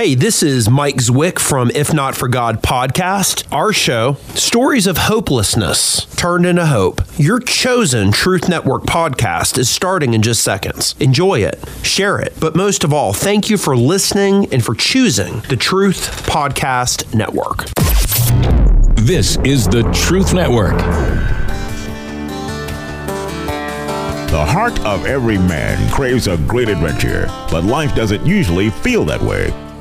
Hey, this is Mike Zwick from If Not For God podcast. Our show, Stories of Hopelessness Turned into Hope. Your chosen Truth Network podcast is starting in just seconds. Enjoy it, share it, but most of all, thank you for listening and for choosing the Truth Podcast Network. This is the Truth Network. The heart of every man craves a great adventure, but life doesn't usually feel that way.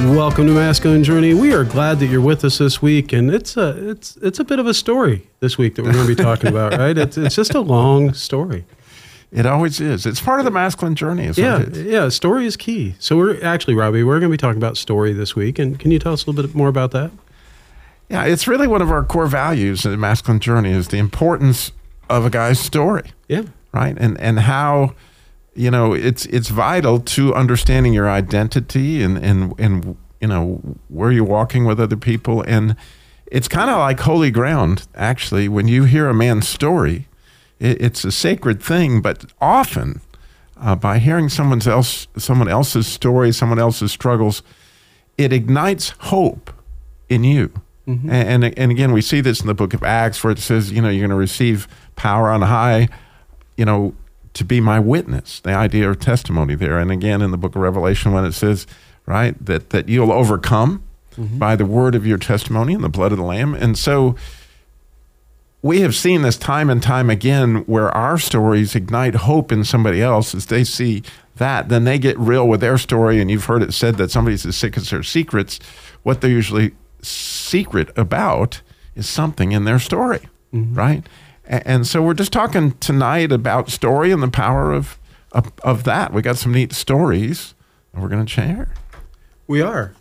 Welcome to Masculine Journey. We are glad that you're with us this week, and it's a it's it's a bit of a story this week that we're going to be talking about, right? It's it's just a long story. It always is. It's part of the masculine journey. Yeah, yeah. Story is key. So we're actually, Robbie, we're going to be talking about story this week, and can you tell us a little bit more about that? yeah. It's really one of our core values in the masculine journey is the importance of a guy's story, Yeah, right? And and how you know it's it's vital to understanding your identity and and and you know where you're walking with other people. And it's kind of like holy ground actually. When you hear a man's story it, it's a sacred thing but often uh, by hearing someone else someone else's story someone else's struggles it ignites hope in you. And, and and again we see this in the book of acts where it says you know you're going to receive power on high you know to be my witness the idea of testimony there. And again in the book of revelation when it says right that that you'll overcome mm-hmm. by the word of your testimony and the blood of the lamb. And so we have seen this time and time again where our stories ignite hope in somebody else. As they see that then they get real with their story. And you've heard it said that somebody's as sick as their secrets. What they're usually secret about is something in their story mm-hmm. right? A- and, so we're just talking tonight about story and the power of of, of that we got some neat stories that we're going to share we are.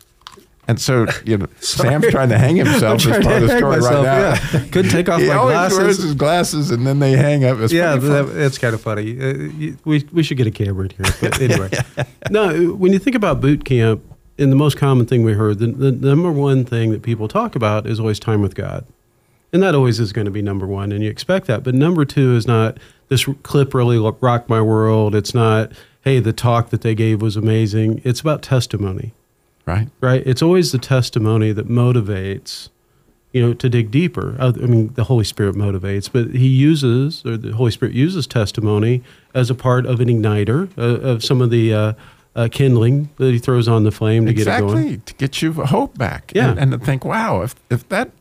and so you know sam's trying to hang himself as part of the story right now Yeah. Couldn't take off he my always wears glasses. his glasses and then they hang up. It's yeah, it's kind of funny. Uh, we we should get a camera in here. But anyway, no. When you think about boot camp, and the most common thing we heard, the, the number one thing that people talk about is always time with God, and that always is going to be number one, and you expect that. But number two is not this clip really rocked my world. It's not hey the talk that they gave was amazing. It's about testimony right. right? It's always the testimony that motivates, you know, to dig deeper. I mean, the Holy Spirit motivates, but He uses, or the Holy Spirit uses testimony as a part of an igniter uh, of some of the uh, uh, kindling that He throws on the flame to get it going. Exactly to get you hope back. Yeah. and, and to think, wow, if if that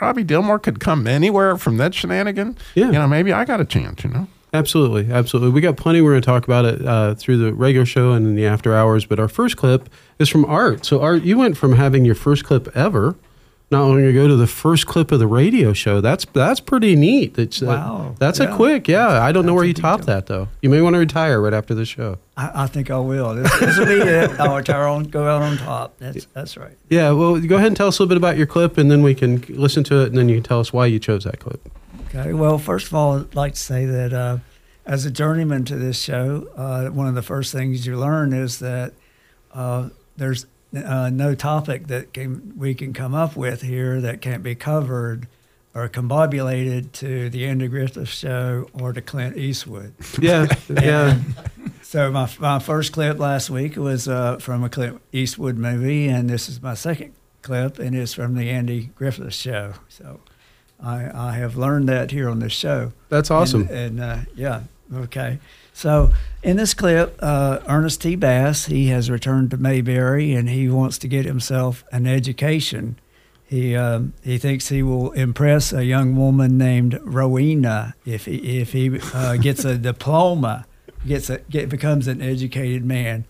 Robbie Dilmore could come anywhere from that shenanigan, Yeah. you know, maybe I got a chance. You know, Absolutely, absolutely. We got plenty. We're going to talk about it uh, through the regular show and in the after hours. But our first clip is from Art. So Art, you went from having your first clip ever not long ago to the first clip of the radio show. That's that's pretty neat. That's, uh, Wow. that's a quick. Yeah, I don't know where you topped detail. that though. You may want to retire right after the show. I, I think I will. This, this will be it. I'll retire on, go out on top. That's that's right. Yeah. Well, go ahead and tell us a little bit about your clip, and then we can listen to it, and then you can tell us why you chose that clip. Okay. Well, first of all, I'd like to say that uh, as a journeyman to this show, uh, one of the first things you learn is that uh, there's uh, no topic that can we can come up with here that can't be covered or combobulated to the Andy Griffith show or to Clint Eastwood. Yeah. yeah. So my my first clip last week was uh, from a Clint Eastwood movie, and this is my second clip, and it's from the Andy Griffith Show. So I I have learned that here on this show. That's awesome. And, and uh, yeah, okay. So in this clip, uh, Ernest T. Bass he has returned to Mayberry, and he wants to get himself an education. He um, he thinks he will impress a young woman named Rowena if he if he uh, gets a diploma, gets a get becomes an educated man.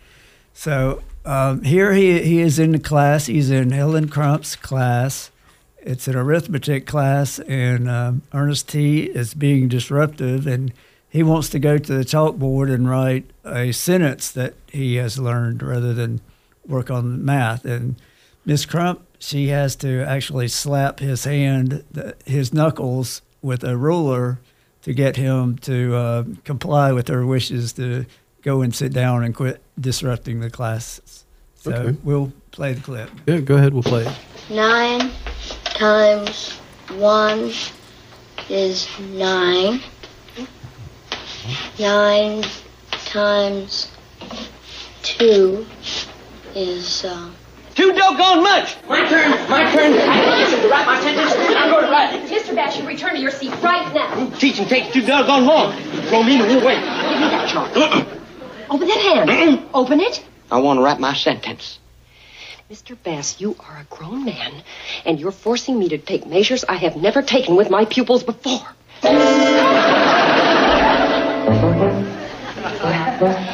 So um, here he he is in the class. He's in Helen Crump's class. It's an arithmetic class, and um, Ernest T is being disruptive, and he wants to go to the chalkboard and write a sentence that he has learned rather than work on math. And Miss Crump, she has to actually slap his hand, his knuckles, with a ruler to get him to uh, comply with her wishes to go and sit down and quit disrupting the classes. So Okay. we'll play the clip. Yeah, go ahead. We'll play it. Nine times one is nine. Nine times two is um, Too doggone much. My turn. My turn. To write my sentence. I'm going to write it. Mr. Bass, you return to your seat right now. Teaching takes too doggone long. Throw me in the way. Give me that chart. Open that hand. Open it. I want to write my sentence. Mr. Bass, you are a grown man, and you're forcing me to take measures I have never taken with my pupils before.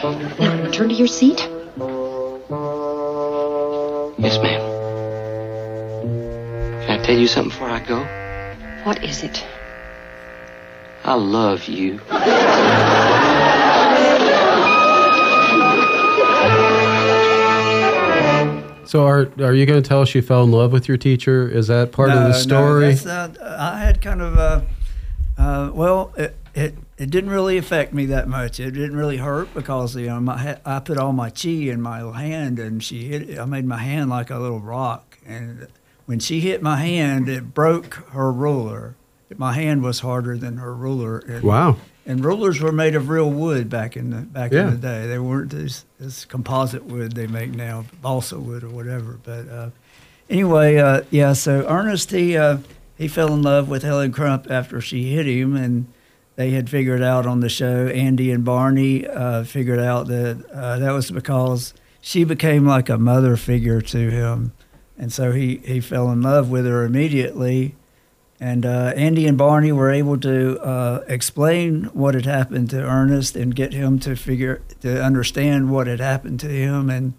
Now, return to your seat. Yes, ma'am. Can I tell you something before I go? What is it? I love you. So, are are you going to tell us you fell in love with your teacher? Is that part of the story? that's not, I had kind of a, uh, well, it, it it didn't really affect me that much. It didn't really hurt because you know my, I put all my chi in my hand and she hit. It. I made my hand like a little rock, and when she hit my hand, it broke her ruler. My hand was harder than her ruler. And, wow. And rulers were made of real wood back in the back Yeah. in the day. They weren't this, this composite wood they make now, balsa wood or whatever. But uh, anyway, uh, yeah. So Ernest he uh, he fell in love with Helen Crump after she hit him, and they had figured out on the show. Andy and Barney uh, figured out that uh, that was because she became like a mother figure to him, and so he he fell in love with her immediately. And uh, Andy and Barney were able to uh, explain what had happened to Ernest and get him to figure to understand what had happened to him and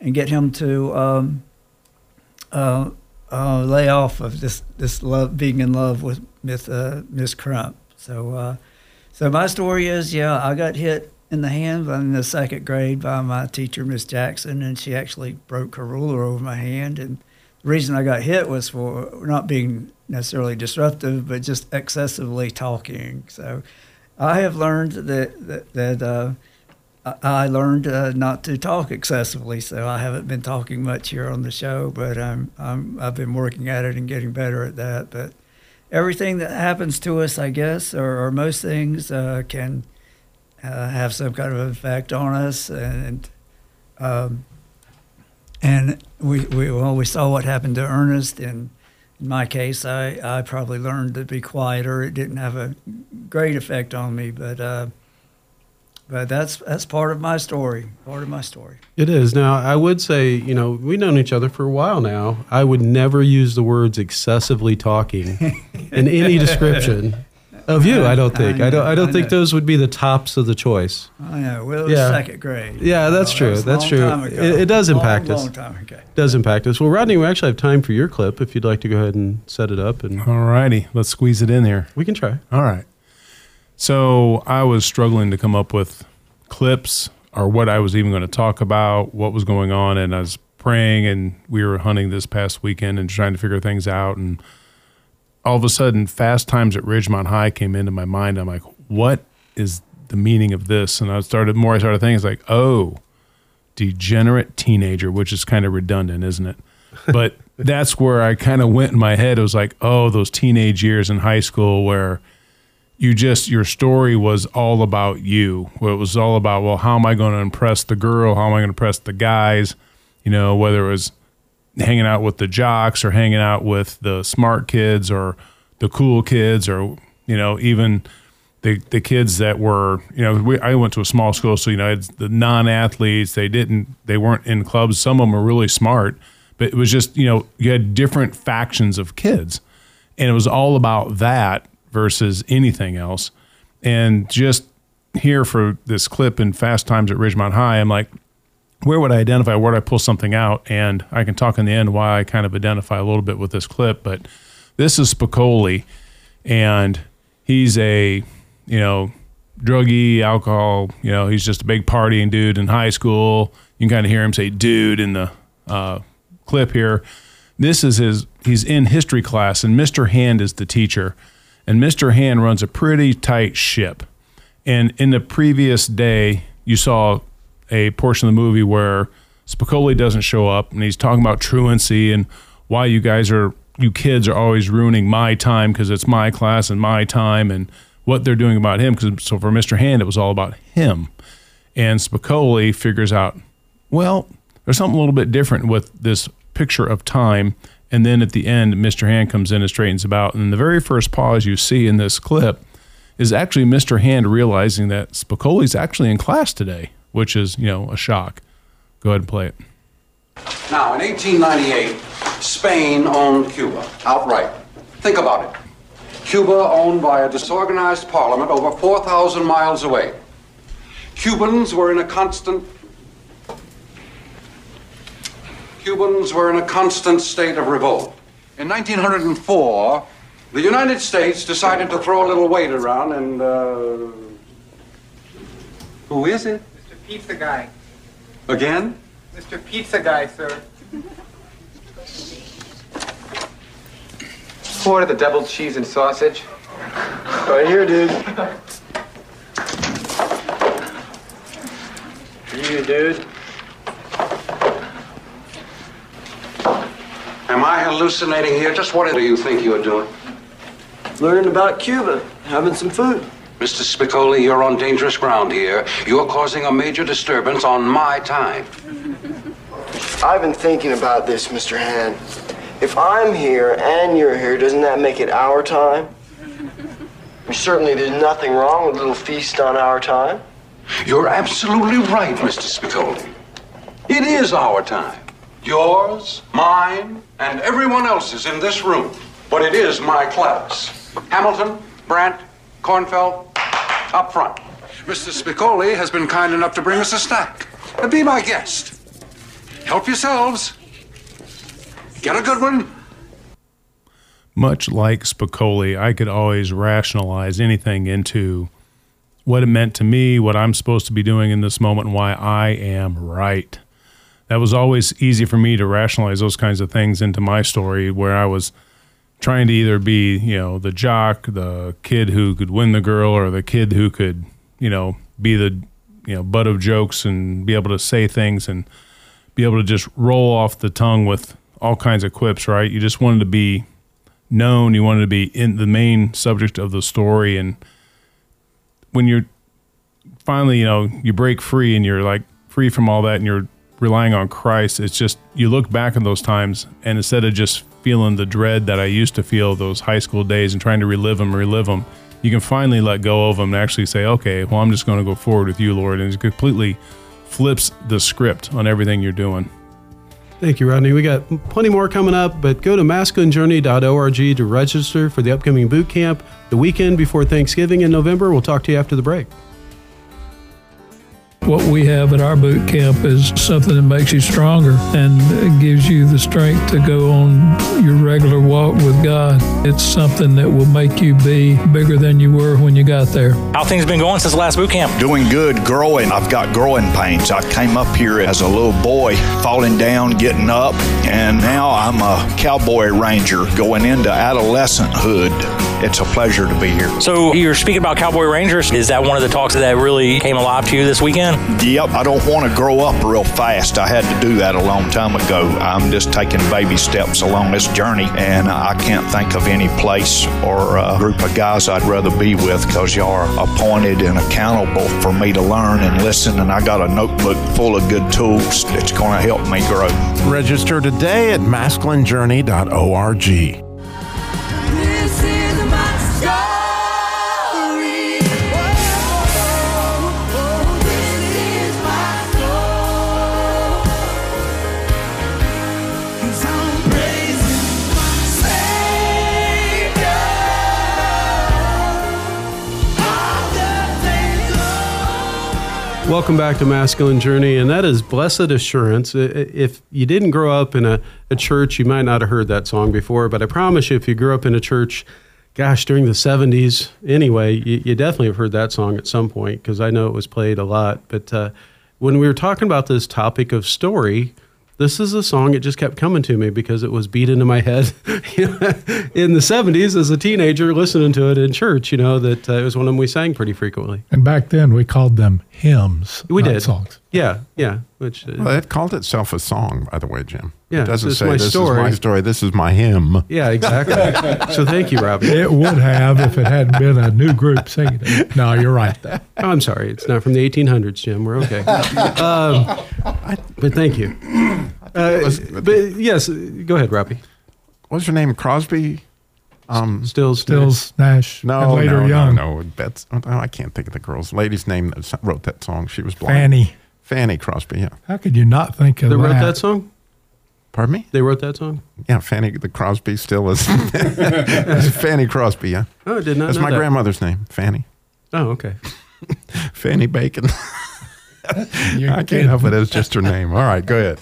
and get him to um, uh, uh, lay off of this this love being in love with Miss Miss Crump. So uh, so my story is yeah I got hit in the hand in the second grade by my teacher Miss Jackson and she actually broke her ruler over my hand and the reason I got hit was for not being necessarily disruptive, but just excessively talking. So I have learned that that, that uh, I learned uh, not to talk excessively. So I haven't been talking much here on the show, but I'm, I'm I've been working at it and getting better at that. But everything that happens to us, I guess, or, or most things, uh, can uh, have some kind of effect on us and. Um, and we, we well we saw what happened to Ernest and in my case I, I probably learned to be quieter it didn't have a great effect on me but uh, but that's that's part of my story part of my story It is. Now, I would say, you know, we've known each other for a while now. I would never use the words excessively talking in any description of you, I don't think. I, don't I don't I think know. those would be the tops of the choice. I know well it was Yeah. second grade Yeah, oh, that's Oh, true. that That's true. It- it does Long, impact us. long time ago. does impact us. Well, Rodney, we actually have time for your clip if you'd like to go ahead and set it up and All righty, let's squeeze it in here. we can try. All right. So I was struggling to come up with clips or what I was even going to talk about, what was going on, and I was praying, and we were hunting this past weekend and trying to figure things out, and all of a sudden, Fast Times at Ridgemont High came into my mind. I'm like, what is the meaning of this? And I started more. I started thinking, it's like, oh, degenerate teenager, which is kind of redundant, isn't it? But that's where I kind of went in my head. It was like, oh, those teenage years in high school where you just your story was all about you. It was all about, well, how am I going to impress the girl? How am I going to impress the guys? You know, whether it was hanging out with the jocks or hanging out with the smart kids or the cool kids or you know even the the kids that were you know we, I went to a small school so you know the non athletes they didn't they weren't in clubs some of them were really smart but it was just you know you had different factions of kids and it was all about that versus anything else and just here for this clip in Fast Times at Ridgemont High I'm like where would I identify? Where would I pull something out? And I can talk in the end why I kind of identify a little bit with this clip. But this is Spicoli, and he's a you know druggy, alcohol. You know, he's just a big partying dude in high school. You can kind of hear him say "dude" in the uh, clip here. this is his he's in history class and Mr. Hand is the teacher and Mr. Hand runs a pretty tight ship. And in the previous day, you saw a portion of the movie where Spicoli doesn't show up and he's talking about truancy and why you guys are you kids are always ruining my time because it's my class and my time and what they're doing about him because so for Mr. Hand it was all about him. And Spicoli figures out, well, there's something a little bit different with this picture of time. And then at the end, Mr. Hand comes in and straightens about. And the very first pause you see in this clip is actually Mr. Hand realizing that Spicoli's actually in class today, which is, you know, a shock. Go ahead and play it. Now, in 1898, Spain owned Cuba outright. Think about it. Cuba owned by a disorganized parliament over 4,000 miles away. Cubans were in a constant Cubans were in a constant state of revolt. In 1904, the United States decided to throw a little weight around and uh, who is it? Mr. Pizza Guy. Again? Mr. Pizza Guy, sir. Order the double cheese and sausage. Right here, dude. You, dude. I hallucinating here? Just what do you think you're doing? Learning about Cuba, having some food. Mr. Spicoli, you're on dangerous ground here. You're causing a major disturbance on my time. I've been thinking about this, Mr. Hand. If I'm here and you're here, doesn't that make it our time? Certainly, there's nothing wrong with a little feast on our time. You're absolutely right, Mr. Spicoli. It is our time. Yours, mine, and everyone else's in this room. But it is my class. Hamilton, Brandt, Kornfeld, up front. Mr. Spicoli has been kind enough to bring us a snack. Uh, Be my guest. Help yourselves. Get a good one. much like Spicoli, I could always rationalize anything into what it meant to me, what I'm supposed to be doing in this moment, and why I am right. That was always easy for me to rationalize those kinds of things into my story where I was trying to either be, you know, the jock, the kid who could win the girl, or the kid who could, you know, be the, you know, butt of jokes and be able to say things and be able to just roll off the tongue with all kinds of quips, right? You just wanted to be known, you wanted to be in the main subject of the story. And when you're finally, you know, you break free and you're like free from all that and you're relying on Christ, it's just you look back on those times and instead of just feeling the dread that I used to feel those high school days and trying to relive them, relive them, you can finally let go of them and actually say, okay, well, I'm just going to go forward with you, Lord. And it completely flips the script on everything you're doing. Thank you, Rodney. We got plenty more coming up, but go to masculinejourney.org to register for the upcoming boot camp the weekend before Thanksgiving in November. We'll talk to you after the break. What we have at our boot camp is something that makes you stronger and gives you the strength to go on your regular walk with God. It's something that will make you be bigger than you were when you got there. How things been going since the last boot camp? Doing good, growing. I've got growing pains. I came up here as a little boy, falling down, getting up, and now I'm a cowboy ranger going into adolescenthood. It's a pleasure to be here. So you're speaking about Cowboy Rangers. Is that one of the talks that really came alive to you this weekend? Yep, I don't want to grow up real fast. I had to do that a long time ago. I'm just taking baby steps along this journey, and I can't think of any place or a group of guys I'd rather be with because y'all are appointed and accountable for me to learn and listen. And I got a notebook full of good tools that's going to help me grow. Register today at masculinejourney.org. Welcome back to Masculine Journey, and that is Blessed Assurance. If you didn't grow up in a, a church, you might not have heard that song before, but I promise you, if you grew up in a church, gosh, during the 70s, anyway, you, you definitely have heard that song at some point because I know it was played a lot. But uh, when we were talking about this topic of story, this is a song. It just kept coming to me because it was beat into my head in the '70s as a teenager, listening to it in church. You know that uh, it was one of them we sang pretty frequently. And back then we called them hymns. We not did songs. Yeah, yeah. Which uh, Well, it called itself a song, by the way, Jim. Yeah, it doesn't this say my this story." is my story. This is my hymn. yeah, exactly. so thank you, Robbie. It would have if it hadn't been a new group singing it. No, you're right. Though. Oh, I'm sorry. It's not from the 1800s, Jim. We're okay. Um, but thank you. Uh, but yes, go ahead, Robbie. What's her name? Crosby. Um, Stills. Stills, Nash, no, and later no, Young. no, no. Bets, oh, I can't think of the girl's lady's name that wrote that song. She was blind. Fanny. Fanny Crosby. Yeah. How could you not think of They that? wrote that song. Pardon me. They wrote that song. Yeah, Fanny the Crosby still is. It's Fanny Crosby. Yeah. Oh, I did not That's know my that. grandmother's name. Fanny. Oh, okay. Fanny Bacon. You I can't help it. It's just her name. All right, go ahead.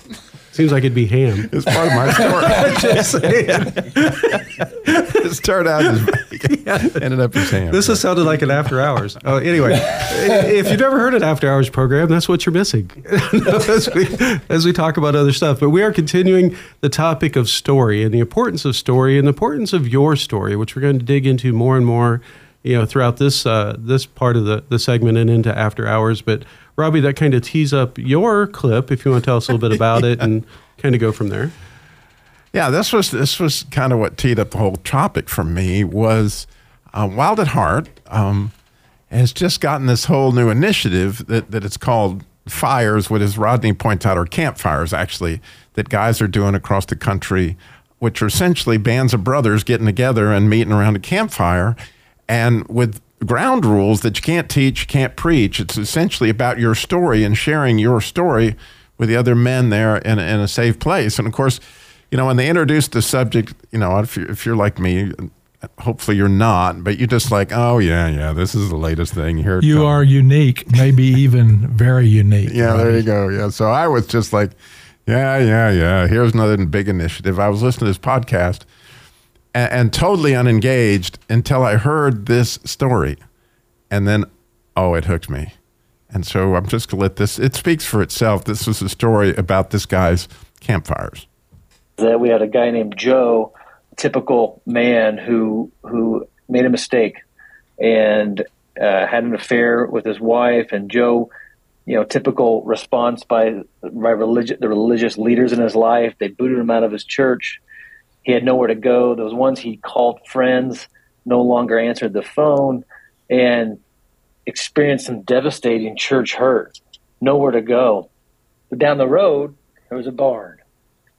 Seems like it'd be ham. It's part of my story. Just saying. it started out as bacon, ended up as ham. This has sounded like an after hours. Oh, anyway, if you've never heard an after hours program, that's what you're missing as, we, as we talk about other stuff. But we are continuing the topic of story and the importance of story and the importance of your story, which we're going to dig into more and more, you know, throughout this uh, this part of the, the segment and into after hours. But Robbie, that kind of tees up your clip. If you want to tell us a little bit about it and kind of go from there. Yeah, this was this was kind of what teed up the whole topic for me. Was uh, Wild at Heart um, has just gotten this whole new initiative that that it's called fires. What as Rodney points out, are campfires actually that guys are doing across the country, which are essentially bands of brothers getting together and meeting around a campfire, and with ground rules that you can't teach, can't preach. It's essentially about your story and sharing your story with the other men there in, in a safe place. And of course, you know, when they introduced the subject, you know, if you're, if you're like me, hopefully you're not, but you're just like, oh, yeah, yeah, this is the latest thing. Here You comes. are unique, maybe even very unique. Yeah, there you go. Yeah. So I was just like, yeah, yeah, yeah. Here's another big initiative. I was listening to this podcast and, and totally unengaged until I heard this story. And then, oh, it hooked me. And so I'm just going to let this, it speaks for itself. This was a story about this guy's campfires. that we had a guy named Joe, typical man who who made a mistake and uh, had an affair with his wife, and Joe, you know, typical response by by religious the religious leaders in his life. They booted him out of his church. He had nowhere to go. Those ones he called friends no longer answered the phone, and experienced some devastating church hurt. Nowhere to go. But down the road, there was a barn.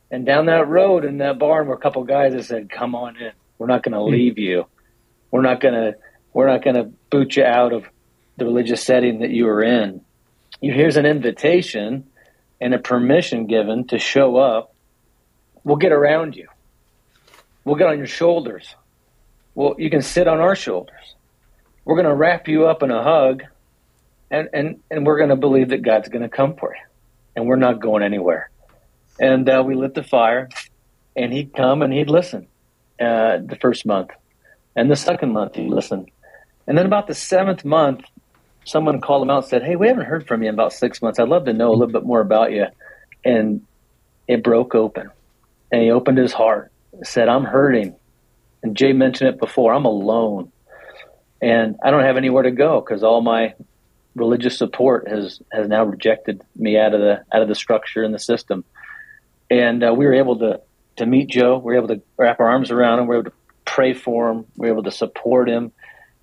And down that road in that barn were a couple guys that said, "Come on in. We're not going to hmm. leave you. We're not going to. We're not going to boot you out of the religious setting that you were in. You here's an invitation and a permission given to show up. We'll get around you. We'll get on your shoulders. Well, you can sit on our shoulders. We're going to wrap you up in a hug, and and and we're going to believe that God's going to come for you, and we're not going anywhere." and uh, we lit the fire and he'd come and he'd listen uh, the first month and the second month he'd listen and then about the seventh month someone called him out and said hey we haven't heard from you in about six months i'd love to know a little bit more about you and it broke open and he opened his heart said i'm hurting and jay mentioned it before i'm alone and i don't have anywhere to go because all my religious support has has now rejected me out of the out of the structure and the system and uh, we were able to to meet Joe. We were able to wrap our arms around him. We were able to pray for him. We were able to support him.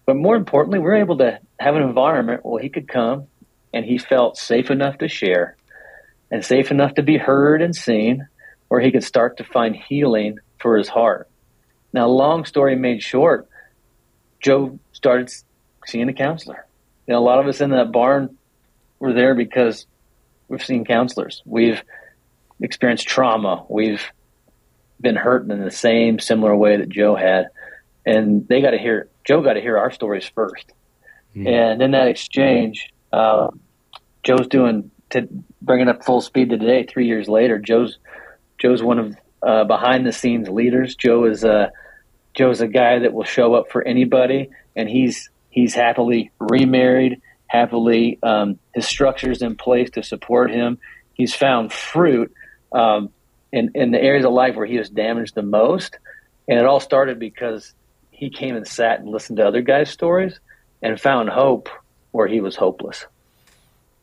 But more importantly, we were able to have an environment where he could come and he felt safe enough to share and safe enough to be heard and seen, where he could start to find healing for his heart. Now, long story made short, Joe started seeing a counselor. You know, a lot of us in that barn were there because we've seen counselors. We've experienced trauma. We've been hurt in the same similar way that Joe had, and they got to hear Joe got to hear our stories first. And in that exchange, uh, Joe's doing to bringing up full speed to today. Three years later, Joe's Joe's one of uh, behind the scenes leaders. Joe is a Joe's a guy that will show up for anybody, and he's he's happily remarried, happily um, his structures in place to support him. He's found fruit um, in in the areas of life where he was damaged the most, and it all started because he came and sat and listened to other guys' stories and found hope where he was hopeless.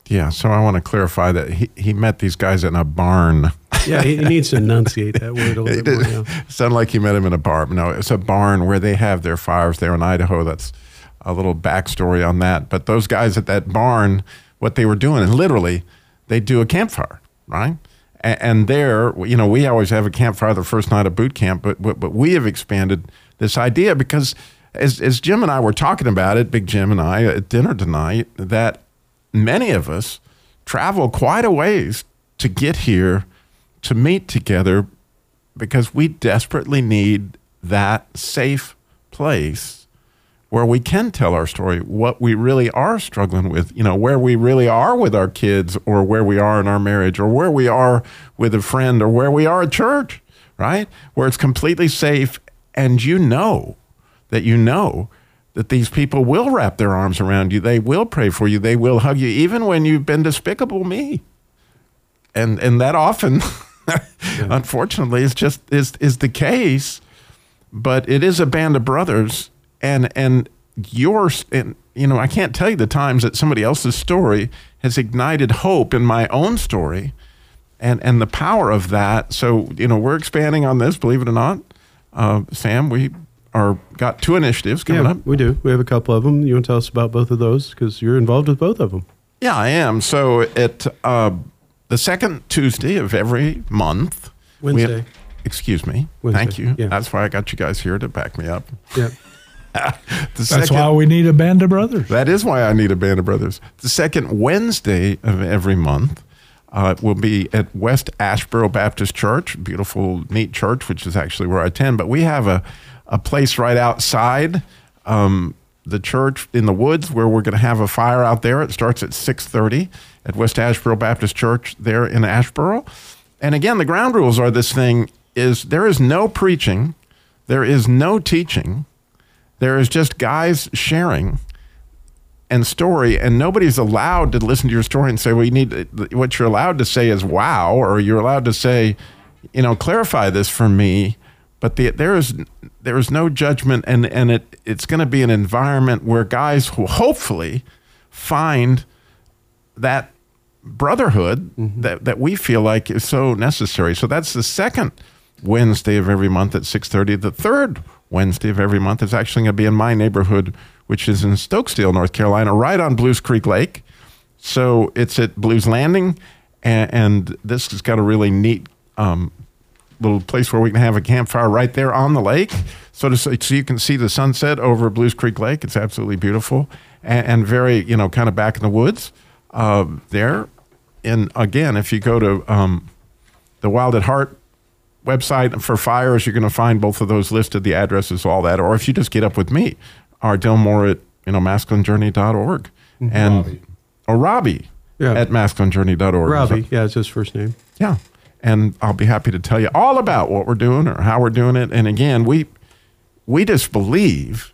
Yeah, so I want to clarify that he, he met these guys in a barn. Yeah, he, he needs to enunciate that word a little bit more. Yeah. Sounded like he met him in a bar. No, it's a barn where they have their fires there in Idaho. That's a little backstory on that. But those guys at that barn, what they were doing, and literally, they do a campfire, right? And, and there, you know, we always have a campfire the first night of boot camp, but but, but we have expanded this idea because as, as Jim and I were talking about it, Big Jim and I at dinner tonight, that many of us travel quite a ways to get here to meet together because we desperately need that safe place where we can tell our story, what we really are struggling with, you know, where we really are with our kids or where we are in our marriage or where we are with a friend or where we are at church, right? Where it's completely safe and you know that you know that these people will wrap their arms around you. They will pray for you. They will hug you, even when you've been despicable me. And and that often, unfortunately, is just is is the case. But it is a band of brothers, and and yours and you know I can't tell you the times that somebody else's story has ignited hope in my own story, and and the power of that. So you know we're expanding on this. Believe it or not, uh, Sam, we are got two initiatives coming yeah, up. we do. We have a couple of them. You want to tell us about both of those because you're involved with both of them. Yeah, I am. So it. uh, the second Tuesday of every month, we have- excuse me. Wednesday, Thank you. yeah. That's why I got you guys here to back me up. Yep. The That's why we need a band of brothers. That is why I need a band of brothers. The second Wednesday of every month uh, will be at West Asheboro Baptist Church, beautiful, neat church, which is actually where I attend. But we have a, a place right outside um, the church in the woods where we're going to have a fire out there. It starts at 6.30 at West Asheboro Baptist Church there in Asheboro. And again, the ground rules are this thing is there is no preaching, there is no teaching, there is just guys sharing and story, and nobody's allowed to listen to your story and say, "Well, you need." to, What you're allowed to say is "Wow," or you're allowed to say, "You know, clarify this for me." But the, there is there is no judgment, and and it it's going to be an environment where guys will hopefully find that brotherhood that, that we feel like is so necessary. So that's the second Wednesday of every month at 6:30. The third Wednesday of every month is actually going to be in my neighborhood, which is in Stokesdale, North Carolina, right on Belews Creek Lake. So it's at Belews Landing, and, and this has got a really neat um, little place where we can have a campfire right there on the lake, so to say, so you can see the sunset over Belews Creek Lake. It's absolutely beautiful and, and very, you know, kind of back in the woods uh, there. And again, if you go to um, the Wild at Heart website for fires, you're going to find both of those listed, the addresses, all that. Or if you just get up with me, our Dilmore at you know masculinejourney.org and Robbie. or Robbie Yeah. at masculinejourney.org. Robbie, yeah, it's his first name. Yeah. And I'll be happy to tell you all about what we're doing or how we're doing it. And again, we we just believe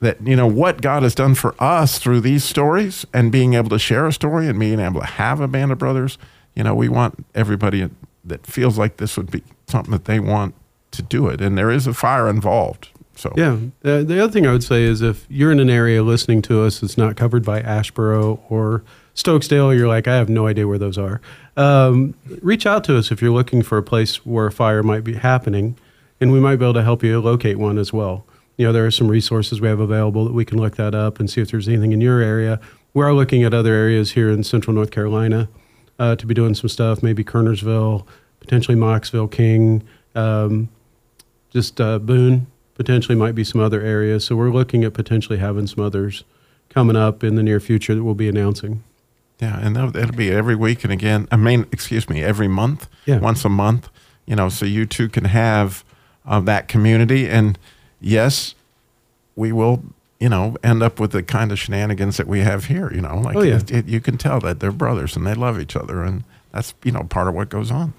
that you know what God has done for us through these stories and being able to share a story and being able to have a band of brothers. You know, we want everybody that feels like this would be something that they want to do it, and there is a fire involved. So Yeah. The other thing I would say is if you're in an area listening to us that's not covered by Asheboro or Stokesdale, you're like, I have no idea where those are. Um, reach out to us if you're looking for a place where a fire might be happening, and we might be able to help you locate one as well. You know, there are some resources we have available that we can look that up and see if there's anything in your area. We are looking at other areas here in central North Carolina uh, to be doing some stuff, maybe Kernersville, potentially Mocksville, King. Um, just uh, Boone potentially might be some other areas. So we're looking at potentially having some others coming up in the near future that we'll be announcing. Yeah, and that'll, that'll be every week and again. I mean, excuse me, every month. Yeah. once a month. You know, so you two can have uh, that community. And yes, we will. You know, end up with the kind of shenanigans that we have here. You know, like Oh, yeah. it, it- you can tell that they're brothers and they love each other, and that's you know part of what goes on.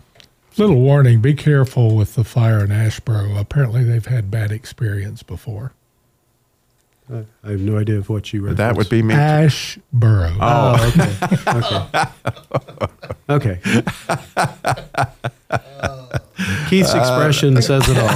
Little warning: be careful with the fire in Asheboro. Apparently, they've had bad experience before. I I have no idea of what you read. That would be me. Asheboro. Oh, okay. okay. Okay. Keith's expression says it all.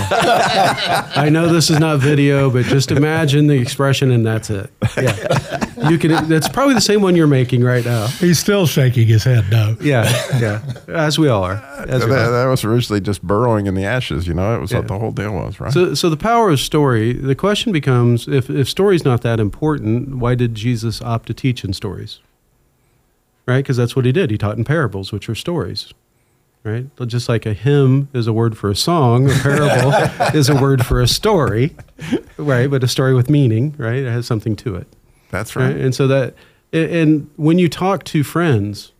I know this is not video, but just imagine the expression and that's it. Yeah. You can that's probably the same one you're making right now. He's still shaking his head no. Yeah, yeah. As we all are. As that, we are. that was originally just burrowing in the ashes. You know, it was what the whole deal was, right? So, so the power of story. The question becomes: if if story's not that important, why did Jesus opt to teach in stories? Right, because that's what he did. He taught in parables, which are stories. Right, just like a hymn is a word for a song, a parable is a word for a story. Right, but a story with meaning. Right, it has something to it. That's right. And so that, and- when you talk to friends,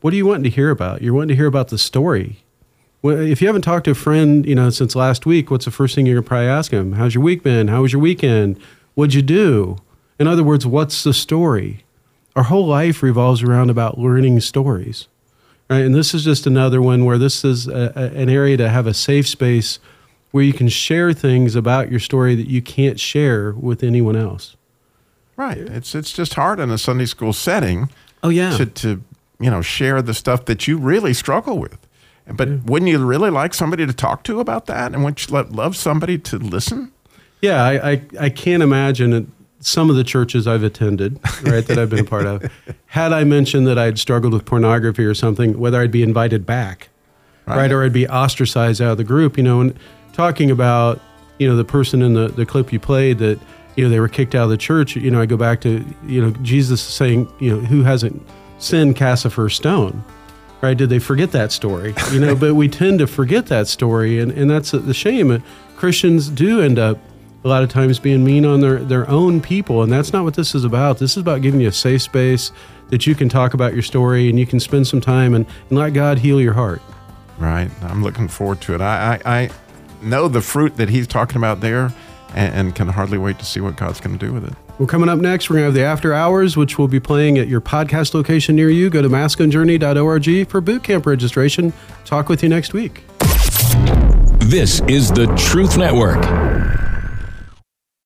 what are you wanting to hear about? You're wanting to hear about the story. Well, if you haven't talked to a friend, you know, since last week, what's the first thing you're gonna probably ask them? How's your week been? How was your weekend? What'd you do? In other words, what's the story? Our whole life revolves around about learning stories, right? And this is just another one where this is a, a- an area to have a safe space where you can share things about your story that you can't share with anyone else. Right. It's it's just hard in a Sunday school setting. Oh yeah. To to you know share the stuff that you really struggle with. But wouldn't you really like somebody to talk to about that? And wouldn't you love somebody to listen? Yeah, I, I, I can't imagine it, some of the churches I've attended, right, that I've been a part of. Had I mentioned that I'd struggled with pornography or something, whether I'd be invited back, right, or I'd be ostracized out of the group, you know, and talking about, you know, the person in the, the clip you played that, you know, they were kicked out of the church, you know, I go back to, you know, Jesus saying, you know, who hasn't sinned cast the first stone right? Did they forget that story? You know, but we tend to forget that story, and, and that's the shame. Christians do end up a lot of times being mean on their, their own people, and that's not what this is about. This is about giving you a safe space that you can talk about your story and you can spend some time and, and let God heal your heart. Right. I'm looking forward to it. I I, I know the fruit that he's talking about there, and, and can hardly wait to see what God's going to do with it. Well, coming up next, we're going to have the After Hours, which will be playing at your podcast location near you. Go to masculinejourney.org for boot camp registration. Talk with you next week. This is the Truth Network.